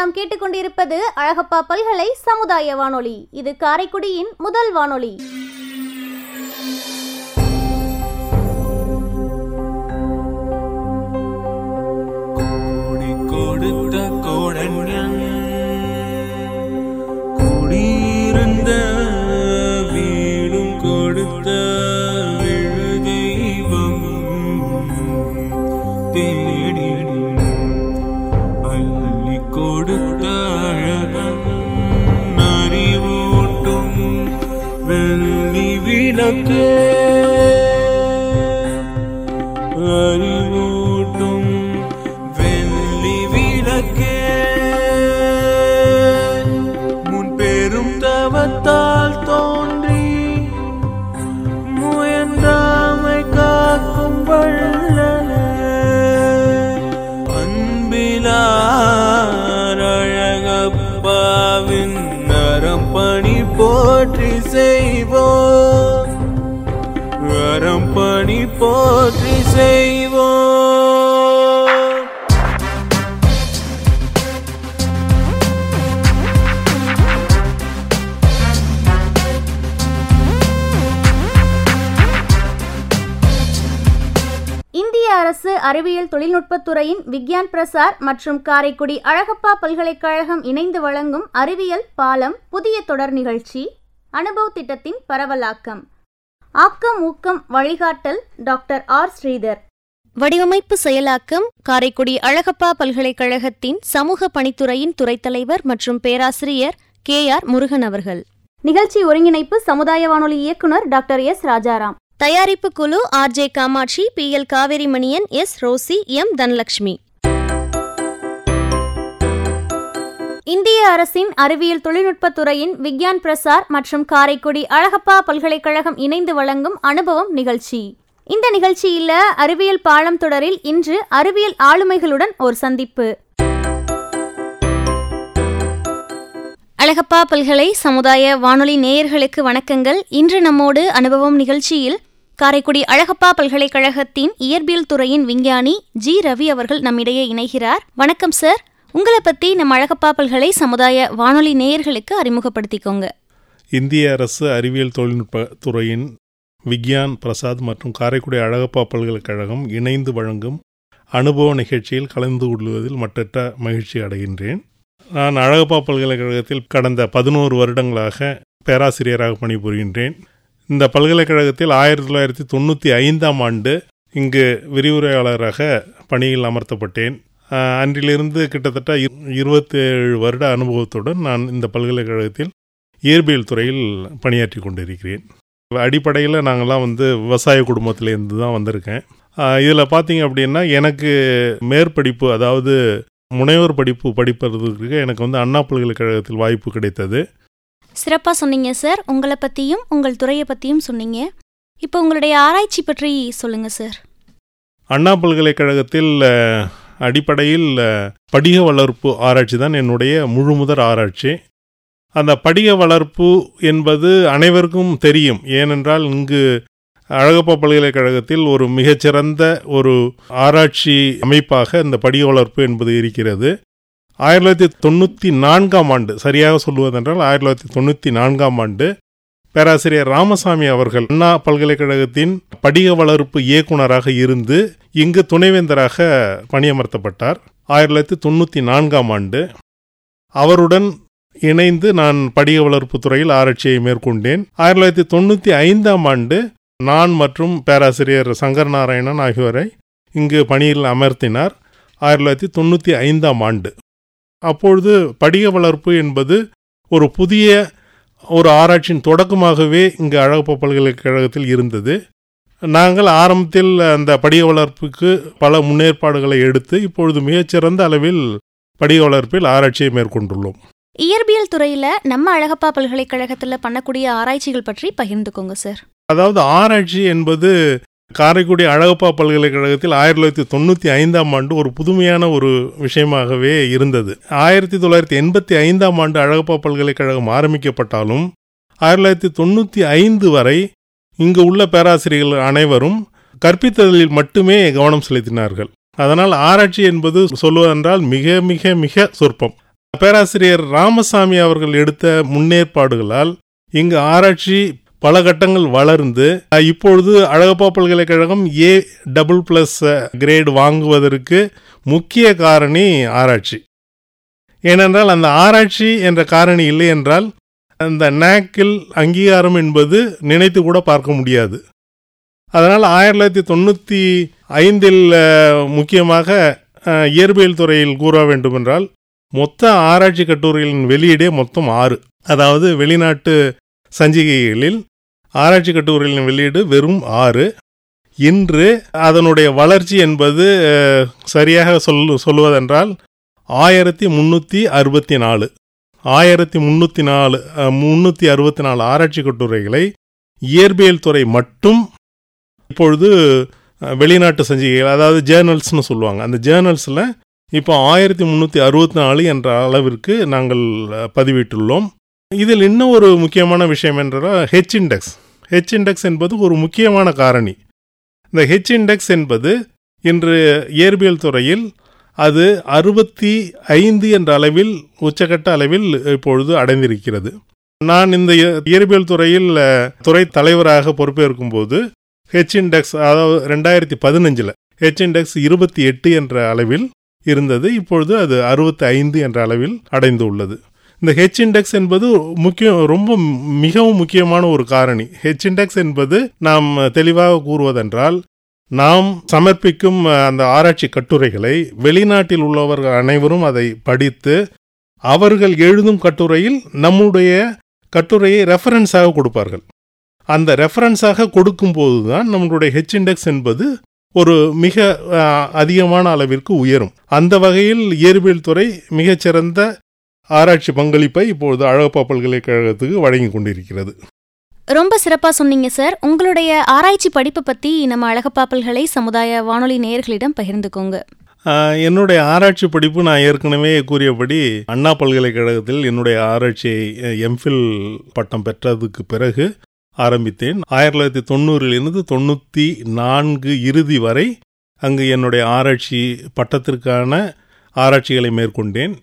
நாம் கேட்டுக்கொண்டிருப்பது அழகப்பா பல்கலை சமுதாய வானொலி. இது காரைக்குடியின் முதல் வானொலி. கோடி கொடுத்த கோடன்யன் 海边。செய்வோம் இந்திய அரசு அறிவியல் தொழில்நுட்பத்துறையின் விக்யான் பிரசார் மற்றும் காரைக்குடி அழகப்பா பல்கலைக்கழகம் இணைந்து வழங்கும் அறிவியல் பாலம் புதிய தொடர் நிகழ்ச்சி அனுபவ் திட்டத்தின் பரவலாக்கம். ஆக்கம் ஊக்கம் வழிகாட்டல் டாக்டர் ஆர். ஸ்ரீதர். வடிவமைப்பு செயலாக்கம் காரைக்குடி அழகப்பா பல்கலைக்கழகத்தின் சமூக பணித்துறையின் துறைத் தலைவர் மற்றும் பேராசிரியர் கே. ஆர். முருகன் அவர்கள். நிகழ்ச்சி ஒருங்கிணைப்பு சமுதாய வானொலி இயக்குனர் டாக்டர் எஸ். ராஜாராம். தயாரிப்பு குழு R. J. Kamatchi P. L. Kaveri Maniyan S. Rosy M. Dhanalakshmi இந்திய அரசின் அறிவியல் தொழில்நுட்பத் துறையின் விக்யான் பிரசார் மற்றும் காரைக்குடி அழகப்பா பல்கலைக்கழகம் இணைந்து வழங்கும் அனுபவம் நிகழ்ச்சி. இந்த நிகழ்ச்சியில் அறிவியல் பாலம் தொடரில் இன்று அறிவியல் ஆளுமைகளுடன் ஒரு சந்திப்பு. அழகப்பா பல்கலை சமுதாய வானொலி நேயர்களுக்கு வணக்கங்கள். இன்று நம்மோடு அனுபவம் நிகழ்ச்சியில் காரைக்குடி அழகப்பா பல்கலைக்கழகத்தின் இயற்பியல் துறையின் விஞ்ஞானி ஜி ரவி அவர்கள் நம்மிடையே இணைகிறார். வணக்கம் சார். உங்களை பத்தி நம்ம அழகப்பாப்பல்களை சமுதாய வானொலி நேயர்களுக்கு அறிமுகப்படுத்திக்கோங்க. இந்திய அரசு அறிவியல் தொழில்நுட்ப துறையின் விக்யான் பிரசாத் மற்றும் காரைக்குடி அழகப்பா பல்கலைக்கழகம் இணைந்து வழங்கும் அனுபவ நிகழ்ச்சியில் கலந்து கொள்வதில் மட்டற்ற மகிழ்ச்சி அடைகின்றேன். நான் அழகப்பா பல்கலைக்கழகத்தில் கடந்த பதினோரு வருடங்களாக பேராசிரியராக பணிபுரிகின்றேன். இந்த பல்கலைக்கழகத்தில் ஆயிரத்தி தொள்ளாயிரத்தி தொண்ணூற்றி ஐந்தாம் ஆண்டு இங்கு விரிவுரையாளராக பணியில் அமர்த்தப்பட்டேன். அன்றிலிருந்து கிட்டத்தட்ட இருபத்தேழு வருட அனுபவத்துடன் நான் இந்த பல்கலைக்கழகத்தில் இயற்பியல் துறையில் பணியாற்றி கொண்டிருக்கிறேன். அடிப்படையில் நாங்கள்லாம் வந்து விவசாய குடும்பத்திலேருந்து தான் வந்திருக்கேன். இதில் பார்த்தீங்க அப்படின்னா எனக்கு மேற்படிப்பு அதாவது முனைவர் படிப்பு படிப்பதற்கு எனக்கு வந்து அண்ணா பல்கலைக்கழகத்தில் வாய்ப்பு கிடைத்தது. சிறப்பா சொன்னீங்க சார். உங்களை பத்தியும் உங்கள் துறையை பத்தியும் சொன்னீங்க. இப்போ உங்களுடைய ஆராய்ச்சி பற்றி சொல்லுங்க சார். அண்ணா பல்கலைக்கழகத்தில் அடிப்படையில் படிக வளர்ப்பு ஆராய்ச்சி தான் என்னுடைய முழுமுதற் ஆராய்ச்சி. அந்த படிக வளர்ப்பு என்பது அனைவருக்கும் தெரியும். ஏனென்றால் இங்கு அழகப்பா பல்கலைக்கழகத்தில் ஒரு மிகச்சிறந்த ஒரு ஆராய்ச்சி அமைப்பாக இந்த படிக வளர்ப்பு என்பது இருக்கிறது. ஆயிரத்தி தொள்ளாயிரத்தி தொண்ணூற்றி நான்காம் ஆண்டு சரியாக சொல்லுவதென்றால் ஆயிரத்தி தொள்ளாயிரத்தி தொண்ணூற்றி நான்காம் ஆண்டு பேராசிரியர் ராமசாமி அவர்கள் அண்ணா பல்கலைக்கழகத்தின் படிக வளர்ப்பு இயக்குனராக இருந்து இங்கு துணைவேந்தராக பணியமர்த்தப்பட்டார். ஆயிரத்தி தொள்ளாயிரத்தி தொண்ணூற்றி நான்காம் ஆண்டு. அவருடன் இணைந்து நான் படிக வளர்ப்பு துறையில் ஆராய்ச்சியை மேற்கொண்டேன். ஆயிரத்தி தொள்ளாயிரத்தி தொண்ணூற்றி ஐந்தாம் ஆண்டு நான் மற்றும் பேராசிரியர் சங்கர் நாராயணன் ஆகியோரை இங்கு பணியில் அமர்த்தினார். ஆயிரத்தி தொள்ளாயிரத்தி தொண்ணூற்றி ஐந்தாம் ஆண்டு. அப்பொழுது படிக வளர்ப்பு என்பது ஒரு புதிய ஒரு ஆராய்ச்சியின் தொடக்கமாகவே இங்கு அழகப்ப பல்கலைக்கழகத்தில் இருந்தது. நாங்கள் ஆரம்பத்தில் அந்த படிக வளர்ப்புக்கு பல முன்னேற்பாடுகளை எடுத்து இப்பொழுது மிகச்சிறந்த அளவில் படிக வளர்ப்பில் ஆராய்ச்சியை மேற்கொண்டுள்ளோம். இயற்பியல் துறையில நம்ம அழகப்பா பல்கலைக்கழகத்துல பண்ணக்கூடிய ஆராய்ச்சிகள் பற்றி பகிர்ந்துக்கோங்க சார். அதாவது ஆராய்ச்சி என்பது காரைக்குடி அழகப்பா பல்கலைக்கழகத்தில் ஆயிரத்தி தொள்ளாயிரத்தி தொண்ணூற்றி ஐந்தாம் ஆண்டு ஒரு புதுமையான ஒரு விஷயமாகவே இருந்தது. ஆயிரத்தி தொள்ளாயிரத்தி எண்பத்தி ஐந்தாம் ஆண்டு அழகப்பா பல்கலைக்கழகம் ஆரம்பிக்கப்பட்டாலும் ஆயிரத்தி தொள்ளாயிரத்தி தொண்ணூற்றி ஐந்து வரை இங்கு உள்ள பேராசிரியர்கள் அனைவரும் கற்பித்தலில் மட்டுமே கவனம் செலுத்தினார்கள். அதனால் ஆராய்ச்சி என்பது சொல்வதென்றால் மிக மிக மிக சொற்பம். பேராசிரியர் ராமசாமி அவர்கள் எடுத்த முன்னேற்பாடுகளால் இங்கு ஆராய்ச்சி பல கட்டங்கள் வளர்ந்து இப்பொழுது அழகப்பா பல்கலைக்கழகம் ஏ டபுள் பிளஸ் கிரேடு வாங்குவதற்கு முக்கிய காரணி ஆராய்ச்சி. ஏனென்றால் அந்த ஆராய்ச்சி என்ற காரணி இல்லை என்றால் அந்த நாக்கில் அங்கீகாரம் என்பது நினைத்து கூட பார்க்க முடியாது. அதனால் ஆயிரத்தி தொள்ளாயிரத்தி தொண்ணூற்றி ஐந்தில் முக்கியமாக இயற்பியல் துறையில் கூற வேண்டுமென்றால் மொத்த ஆராய்ச்சி கட்டுரைகளின் வெளியீடே மொத்தம் ஆறு. அதாவது வெளிநாட்டு சஞ்சிகைகளில் ஆராய்ச்சி கட்டுரைகளின் வெளியீடு வெறும் ஆறு. இன்று அதனுடைய வளர்ச்சி என்பது சரியாக சொல் சொல்லுவதென்றால் ஆயிரத்தி முந்நூற்றி அறுபத்தி நாலு. ஆயிரத்தி முந்நூற்றி நாலு முந்நூற்றி அறுபத்தி நாலு ஆராய்ச்சி கட்டுரைகளை இயற்பியல் துறை மட்டும் இப்பொழுது வெளிநாட்டு சஞ்சிகைகள் அதாவது ஜேர்னல்ஸ்னு சொல்லுவாங்க. அந்த ஜேர்னல்ஸில் இப்போ ஆயிரத்தி முந்நூற்றி அறுபத்தி நாலு என்ற அளவிற்கு நாங்கள் பதிவிட்டுள்ளோம். இதில் இன்னும் ஒரு முக்கியமான விஷயம் என்றால் ஹெச் இண்டெக்ஸ் ஹெச் இண்டெக்ஸ் என்பது ஒரு முக்கியமான காரணி. இந்த ஹெச் இண்டெக்ஸ் என்பது இன்று இயற்பியல் துறையில் அது அறுபத்தி ஐந்து என்ற அளவில் உச்சக்கட்ட அளவில் இப்பொழுது அடைந்திருக்கிறது. நான் இந்த இயற்பியல் துறையில் துறை தலைவராக பொறுப்பேற்கும் போது ஹெச் இண்டெக்ஸ் அதாவது ரெண்டாயிரத்தி பதினஞ்சில் ஹெச் இண்டெக்ஸ் இருபத்தி எட்டு என்ற அளவில் இருந்தது. இப்பொழுது அது அறுபத்தி ஐந்து என்ற அளவில் அடைந்து உள்ளது இந்த ஹெச் இண்டெக்ஸ் என்பது முக்கியம் ரொம்ப மிகவும் முக்கியமான ஒரு காரணி. ஹெச் இண்டெக்ஸ் என்பது நாம் தெளிவாக கூறுவதென்றால் நாம் சமர்ப்பிக்கும் அந்த ஆராய்ச்சி கட்டுரைகளை வெளிநாட்டில் உள்ளவர்கள் அனைவரும் அதை படித்து அவர்கள் எழுதும் கட்டுரையில் நம்முடைய கட்டுரையை ரெஃபரன்ஸாக கொடுப்பார்கள். அந்த ரெஃபரன்ஸாக கொடுக்கும்போது தான் நம்மளுடைய ஹெச் இண்டெக்ஸ் என்பது ஒரு மிக அதிகமான அளவிற்கு உயரும். அந்த வகையில் இயற்பியல் துறை மிகச்சிறந்த ஆராய்ச்சி பங்களிப்பை இப்பொழுது அழகப்பா பல்கலைக்கழகத்துக்கு வழங்கி கொண்டிருக்கிறது. ரொம்ப சிறப்பாக சொன்னீங்க சார். உங்களுடைய ஆராய்ச்சி படிப்பை பற்றி நம்ம அழகப்பாப்பல்களை சமுதாய வானொலி நேயர்களிடம் பகிர்ந்துக்கோங்க. என்னுடைய ஆராய்ச்சி படிப்பு நான் ஏற்கனவே கூறியபடி அண்ணா பல்கலைக்கழகத்தில் என்னுடைய ஆராய்ச்சியை எம்ஃபில் பட்டம் பெற்றதுக்கு பிறகு ஆரம்பித்தேன். ஆயிரத்தி தொள்ளாயிரத்தி தொண்ணூறிலிருந்து தொண்ணூற்றி நான்கு இறுதி வரை அங்கு என்னுடைய ஆராய்ச்சி பட்டத்திற்கான ஆராய்ச்சிகளை மேற்கொண்டேன்.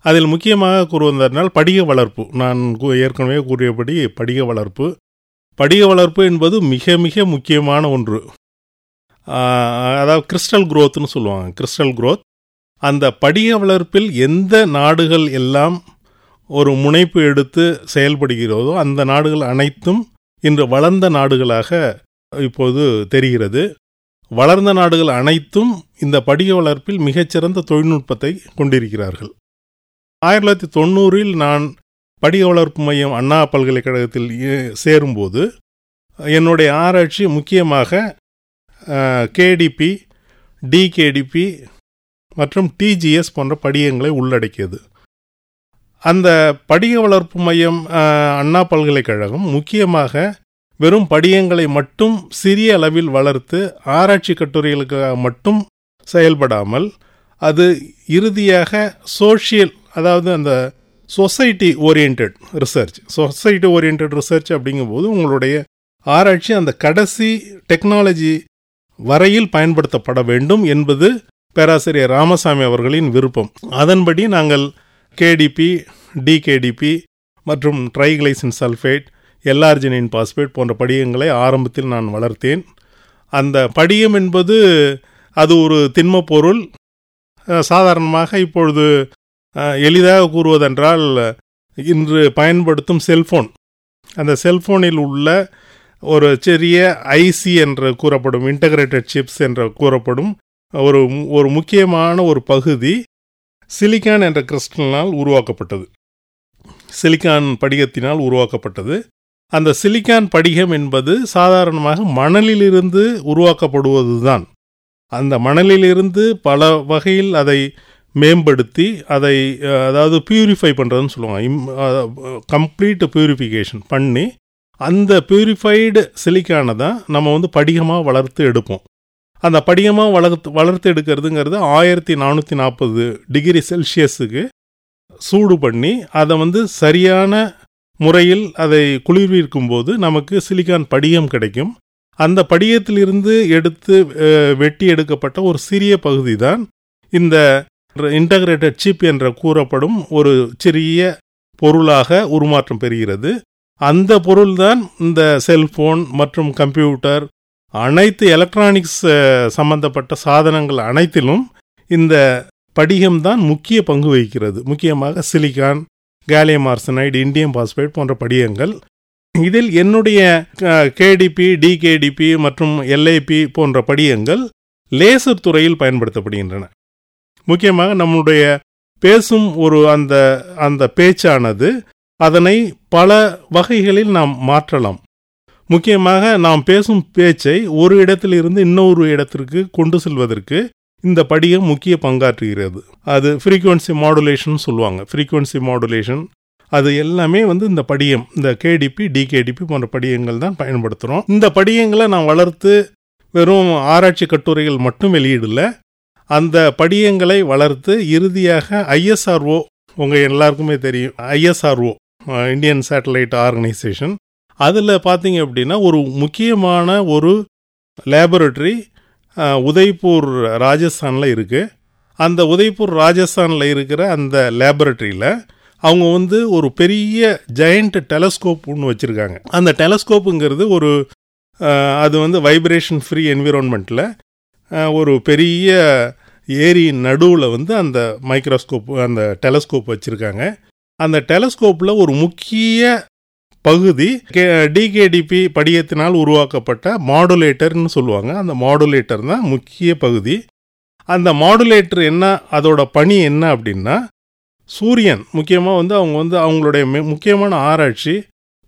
அதில் முக்கியமாக கூறுவதனால் படிக வளர்ப்பு. நான் கூ- ஏற்கனவே கூறியபடி படிக வளர்ப்பு. படிக வளர்ப்பு என்பது மிக மிக முக்கியமான ஒன்று. அதாவது கிறிஸ்டல் குரோத்னு சொல்லுவாங்க. Crystal growth. அந்த படிக வளர்ப்பில் எந்த நாடுகள் எல்லாம் ஒரு முனைப்பு எடுத்து செயல்படுகிறதோ அந்த நாடுகள் அனைத்தும் இன்று வளர்ந்த நாடுகளாக இப்போது தெரிகிறது. வளர்ந்த நாடுகள் அனைத்தும் இந்த படிக வளர்ப்பில் மிகச்சிறந்த தொழில்நுட்பத்தை கொண்டிருக்கிறார்கள். ஆயிரத்தி தொள்ளாயிரத்தி தொண்ணூறில் நான் படிக வளர்ப்பு மையம் அண்ணா பல்கலைக்கழகத்தில் சேரும்போது என்னுடைய ஆராய்ச்சி முக்கியமாக கேடிபி டிகேடிபி மற்றும் டிஜிஎஸ் போன்ற படிகங்களை உள்ளடக்கியது. அந்த படிக வளர்ப்பு மையம் அண்ணா பல்கலைக்கழகம் முக்கியமாக வெறும் படியங்களை மட்டும் சிறிய அளவில் வளர்த்து ஆராய்ச்சி கட்டுரைகளுக்கு மட்டும் செயல்படாமல் அது இறுதியாக சோஷியல் அதாவது அந்த society orient research. Society orient research அப்படிங்கும்போது உங்களுடைய ஆராய்ச்சி அந்த கடைசி டெக்னாலஜி வரையில் பயன்படுத்தப்பட வேண்டும் என்பது பேராசிரியர் ராமசாமி அவர்களின் விருப்பம். அதன்படி நாங்கள் கேடிபி டிகேடிபி மற்றும் ட்ரைகிளைசின் சல்ஃபேட் எல்ஆர்ஜினின் பாஸ்பேட் போன்ற படிகங்களை ஆரம்பத்தில் நான் வளர்த்தேன். அந்த படியம் என்பது அது ஒரு திண்ம பொருள். சாதாரணமாக இப்பொழுது எளிதாக கூறுவதென்றால் இன்று பயன்படுத்தும் செல்போன். அந்த செல்போனில் உள்ள ஒரு சிறிய ஐசி என்று கூறப்படும் இன்டகிரேட்டட் சிப்ஸ் என்று கூறப்படும் ஒரு ஒரு முக்கியமான ஒரு பகுதி சிலிக்கான் என்ற கிறிஸ்டலினால் உருவாக்கப்பட்டது. சிலிக்கான் படிகத்தினால் உருவாக்கப்பட்டது. அந்த சிலிக்கான் படிகம் என்பது சாதாரணமாக மணலிலிருந்து உருவாக்கப்படுவதுதான். அந்த மணலிலிருந்து பல வகையில் அதை மேம்படுத்தி அதை அதாவது பியூரிஃபை பண்ணுறதுன்னு சொல்லுவாங்க. இம் கம்ப்ளீட் பியூரிஃபிகேஷன் பண்ணி அந்த பியூரிஃபைடு சிலிக்கானை தான் நம்ம வந்து படிகமாக வளர்த்து எடுப்போம். அந்த படிகமாக வளர்த்து வளர்த்து எடுக்கிறதுங்கிறது ஆயிரத்தி நானூற்றி நாற்பது டிகிரி செல்சியஸுக்கு சூடு பண்ணி அதை வந்து சரியான முறையில் அதை குளிர்விக்கும் போது நமக்கு சிலிக்கான் படிகம் கிடைக்கும். அந்த படிகத்திலிருந்து எடுத்து வெட்டி எடுக்கப்பட்ட ஒரு சிறிய பகுதி தான் இந்த இன்டகிரேட்டட் சிப் என்ற கூறப்படும் ஒரு சிறிய பொருளாக உருமாற்றம் பெறுகிறது. அந்த பொருள்தான் இந்த செல்போன் மற்றும் கம்ப்யூட்டர் அனைத்து எலக்ட்ரானிக்ஸ் சம்பந்தப்பட்ட சாதனங்கள் அனைத்திலும் இந்த படிகம்தான் முக்கிய பங்கு வகிக்கிறது. முக்கியமாக silicon gallium arsenide indium phosphate போன்ற படிகங்கள். இதில் என்னுடைய கேடிபி டிகேடிபி மற்றும் எல்ஐபி போன்ற படிகங்கள் லேசர் துறையில் பயன்படுத்தப்படுகின்றன. முக்கியமாக நம்முடைய பேசும் ஒரு அந்த அந்த பேச்சானது அதனை பல வகைகளில் நாம் மாற்றலாம். முக்கியமாக நாம் பேசும் பேச்சை ஒரு இடத்திலிருந்து இன்னொரு இடத்திற்கு கொண்டு செல்வதற்கு இந்த படியம் முக்கிய பங்காற்றுகிறது. அது ஃப்ரீக்குவன்சி மாடுலேஷன் சொல்லுவாங்க. ஃப்ரீக்குவன்சி மாடுலேஷன் அது எல்லாமே வந்து இந்த படியம் இந்த கேடிபி டிகேடிபி போன்ற படியங்கள் தான் பயன்படுத்துகிறோம் இந்த படியங்களை நான் வளர்த்து வெறும் ஆராய்ச்சி கட்டுரைகள் மட்டும் வெளியிடல அந்த படியங்களை வளர்த்து இறுதியாக ஐஎஸ்ஆர்ஓ உங்கள் எல்லாருக்குமே தெரியும் ஐஎஸ்ஆர்ஓ இந்தியன் சேட்டலைட் ஆர்கனைசேஷன். அதில் பார்த்தீங்க அப்படின்னா ஒரு முக்கியமான ஒரு லேபரட்டரி உதய்பூர் ராஜஸ்தானில் இருக்குது அந்த உதய்பூர் ராஜஸ்தானில் இருக்கிற அந்த லேபரட்டரியில் அவங்க வந்து ஒரு பெரிய ஜெயண்ட் டெலஸ்கோப் ஒன்று வச்சுருக்காங்க. அந்த டெலஸ்கோப்புங்கிறது ஒரு அது வந்து வைப்ரேஷன் ஃப்ரீ என்விரான்மெண்ட்டில் ஒரு பெரிய ஏரி நடுவில் வந்து அந்த மைக்ரோஸ்கோப் அந்த டெலஸ்கோப் வச்சுருக்காங்க. அந்த டெலஸ்கோப்பில் ஒரு முக்கிய பகுதி டிகேடிபி படியத்தினால் உருவாக்கப்பட்ட மாடுலேட்டர்னு சொல்லுவாங்க. அந்த மாடுலேட்டர் தான் முக்கிய பகுதி. அந்த மாடுலேட்டர் என்ன அதோட பணி என்ன அப்படின்னா சூரியன் முக்கியமாக வந்து அவங்க வந்து அவங்களுடைய முக்கியமான ஆராய்ச்சி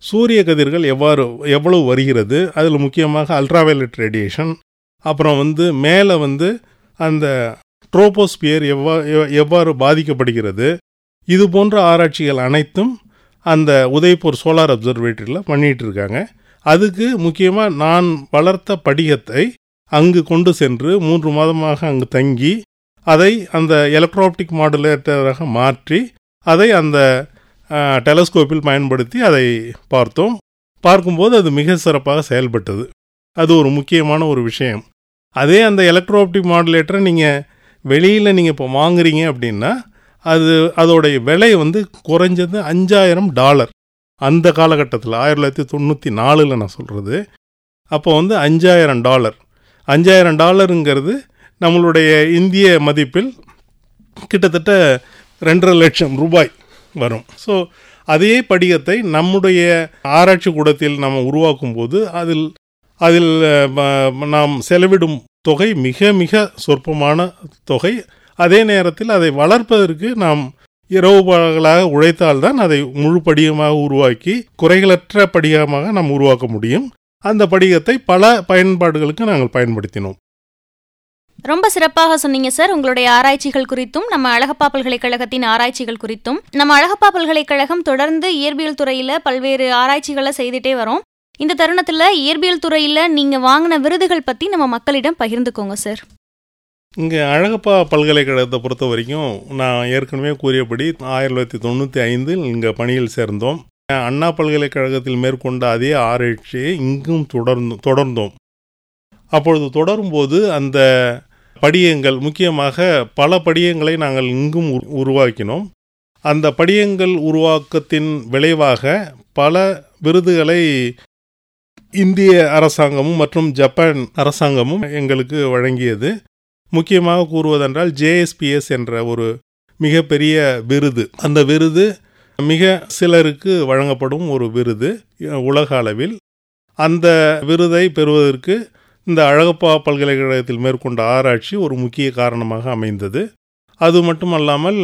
சூரிய கதிர்கள் எவ்வாறு எவ்வளவு வருகிறது அதில் முக்கியமாக அல்ட்ராவயலட் ரேடியேஷன் அப்புறம் வந்து மேலே வந்து அந்த ட்ரோபோஸ்பியர் எவ்வா எவ்வாறு பாதிக்கப்படுகிறது? இது போன்ற ஆராய்ச்சிகள் அனைத்தும் அந்த உதய்பூர் சோலார் அப்சர்வேட்டரியில் பண்ணிகிட்டு இருக்காங்க அதுக்கு முக்கியமாக நான் வளர்த்த படிகத்தை அங்கு கொண்டு சென்று மூன்று மாதமாக அங்கு தங்கி அதை அந்த எலக்ட்ராப்டிக் மாடுலேட்டராக மாற்றி அதை அந்த டெலஸ்கோப்பில் பயன்படுத்தி அதை பார்த்தோம். பார்க்கும்போது அது மிக சிறப்பாக செயல்பட்டது. அது ஒரு முக்கியமான ஒரு விஷயம். அதே அந்த எலக்ட்ரோஆப்டிக் மாடுலேட்டரை நீங்கள் வெளியில் நீங்கள் இப்போ வாங்குறீங்க அப்படின்னா அது அதோடைய விலை வந்து குறைஞ்சது அஞ்சாயிரம் டாலர். அந்த காலகட்டத்தில் ஆயிரத்தி தொள்ளாயிரத்தி தொண்ணூற்றி நாலில் நான் சொல்கிறது அப்போ வந்து அஞ்சாயிரம் டாலர். அஞ்சாயிரம் டாலருங்கிறது நம்மளுடைய இந்திய மதிப்பில் கிட்டத்தட்ட ரெண்டரை லட்சம் ரூபாய் வரும். ஸோ அதே படிகத்தை நம்முடைய ஆராய்ச்சி கூடத்தில் நம்ம உருவாக்கும் போது அதில் அதில் நாம் செலவிடும் தொகை மிக மிக சொற்பமான தொகை. அதே நேரத்தில் அதை வளர்ப்பதற்கு நாம் இரவு பகலாக உழைத்தால்தான் அதை முழு படிகமாக உருவாக்கி குறைகளற்ற படிகமாக நாம் உருவாக்க முடியும். அந்த படிகத்தை பல பயன்பாடுகளுக்கு நாங்கள் பயன்படுத்தினோம். ரொம்ப சிறப்பாக சொன்னீங்க சார். உங்களுடைய ஆராய்ச்சிகள் குறித்தும் நம்ம அழகப்பா பல்கலைக்கழகத்தின் ஆராய்ச்சிகள் குறித்தும். நம்ம அழகப்பா பல்கலைக்கழகம் தொடர்ந்து இயற்பியல் துறையில பல்வேறு ஆராய்ச்சிகளை செய்துட்டே வரோம். இந்த தருணத்தில் இயற்பியல் துறையில் நீங்கள் வாங்கின விருதுகள் பற்றி நம்ம மக்களிடம் பகிர்ந்துக்கோங்க சார். இங்கே அழகப்பா பல்கலைக்கழகத்தை பொறுத்த வரைக்கும் நான் ஏற்கனவே கூறியபடி ஆயிரத்தி தொள்ளாயிரத்தி தொண்ணூற்றி ஐந்தில் இங்கே பணியில் சேர்ந்தோம். அண்ணா பல்கலைக்கழகத்தில் மேற்கொண்ட அதே ஆராய்ச்சியை இங்கும் தொடர்ந்து தொடர்ந்தோம். அப்பொழுது தொடரும்போது அந்த படியங்கள் முக்கியமாக பல படியங்களை நாங்கள் இங்கும் உருவாக்கினோம். அந்த படியங்கள் உருவாக்கத்தின் விளைவாக பல விருதுகளை இந்திய அரசாங்கமும் மற்றும் ஜப்பான் அரசாங்கமும் எங்களுக்கு வழங்கியது. முக்கியமாக கூறுவதென்றால் ஜேஎஸ்பிஎஸ் என்ற ஒரு மிகப்பெரிய விருது. அந்த விருது மிக சிலருக்கு வழங்கப்படும் ஒரு விருது உலக அளவில். அந்த விருதை பெறுவதற்கு இந்த அழகப்பா பல்கலைக்கழகத்தில் மேற்கொண்ட ஆராய்ச்சி ஒரு முக்கிய காரணமாக அமைந்தது. அது மட்டுமல்லாமல்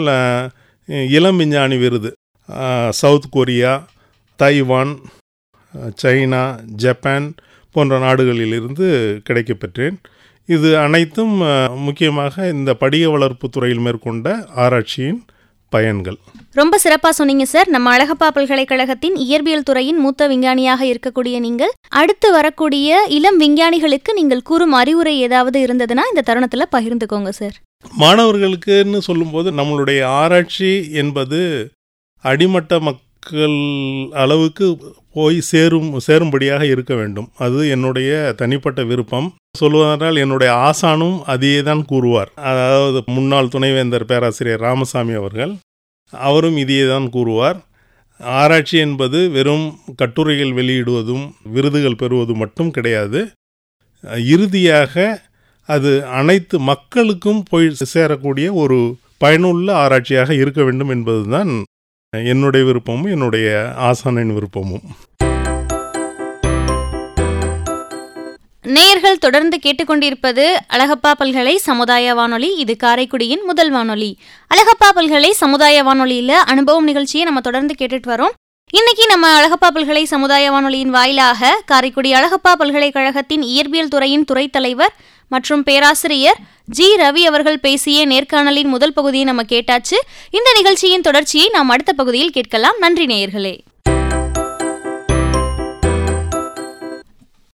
இளம் விஞ்ஞானி விருது. South Korea Taiwan China Japan போன்ற நாடுகளிலிருந்து கிடைக்கப்பெற்றேன். இது அனைத்தும் முக்கியமாக இந்த படிக வளர்ப்பு துறையில் மேற்கொண்ட ஆராய்ச்சியின் பயன்கள். ரொம்ப சிறப்பா சொன்னீங்க சார். நம்ம அழகப்பா பல்கலைக்கழகத்தின் இயற்பியல் துறையின் மூத்த விஞ்ஞானியாக இருக்கக்கூடிய நீங்கள் அடுத்து வரக்கூடிய இளம் விஞ்ஞானிகளுக்கு நீங்கள் கூறும் அறிவுரை ஏதாவது இருந்ததுன்னா இந்த தருணத்துல பகிர்ந்துக்கோங்க சார். மாணவர்களுக்குன்னு சொல்லும்போது நம்மளுடைய ஆராய்ச்சி என்பது அடிமட்ட மக் மக்கள் அளவுக்கு போய் சேரும் சேரும்படியாக இருக்க வேண்டும். அது என்னுடைய தனிப்பட்ட விருப்பம். சொல்வதென்றால் என்னுடைய ஆசானும் அதையே தான் கூறுவார். அதாவது முன்னாள் துணைவேந்தர் பேராசிரியர் ராமசாமி அவர்கள் அவரும் இதையே தான் கூறுவார். ஆராய்ச்சி என்பது வெறும் கட்டுரைகள் வெளியிடுவதும் விருதுகள் பெறுவதும் மட்டும் கிடையாது. இறுதியாக அது அனைத்து மக்களுக்கும் போய் சேரக்கூடிய ஒரு பயனுள்ள ஆராய்ச்சியாக இருக்க வேண்டும் என்பதுதான் என்னுடைய விருப்பமும் என்னுடைய ஆசானின் விருப்பமும். நேயர்கள் தொடர்ந்து கேட்டுக்கொண்டிருப்பது அழகப்பா பல்கலை சமுதாய வானொலி இது காரைக்குடியின் முதல் வானொலி. அழகப்பா பல்கலை சமுதாய வானொலியில் அனுபவம் நிகழ்ச்சியை நம்ம தொடர்ந்து கேட்டுட்டு வரோம். இன்னைக்கு நம்ம அழகப்பா பல்கலை சமுதாய வானொலியின் வாயிலாக காரைக்குடி அழகப்பா பல்கலைக்கழகத்தின் இயற்பியல் துறையின் துறைத் தலைவர் மற்றும் பேராசிரியர் ஜி ரவி அவர்கள் பேசிய நேர்காணலின் முதல் பகுதியை நம்ம கேட்டாச்சு. இந்த நிகழ்ச்சியின் தொடர்ச்சியை நாம் அடுத்த பகுதியில் கேட்கலாம். நன்றி நேயர்களே.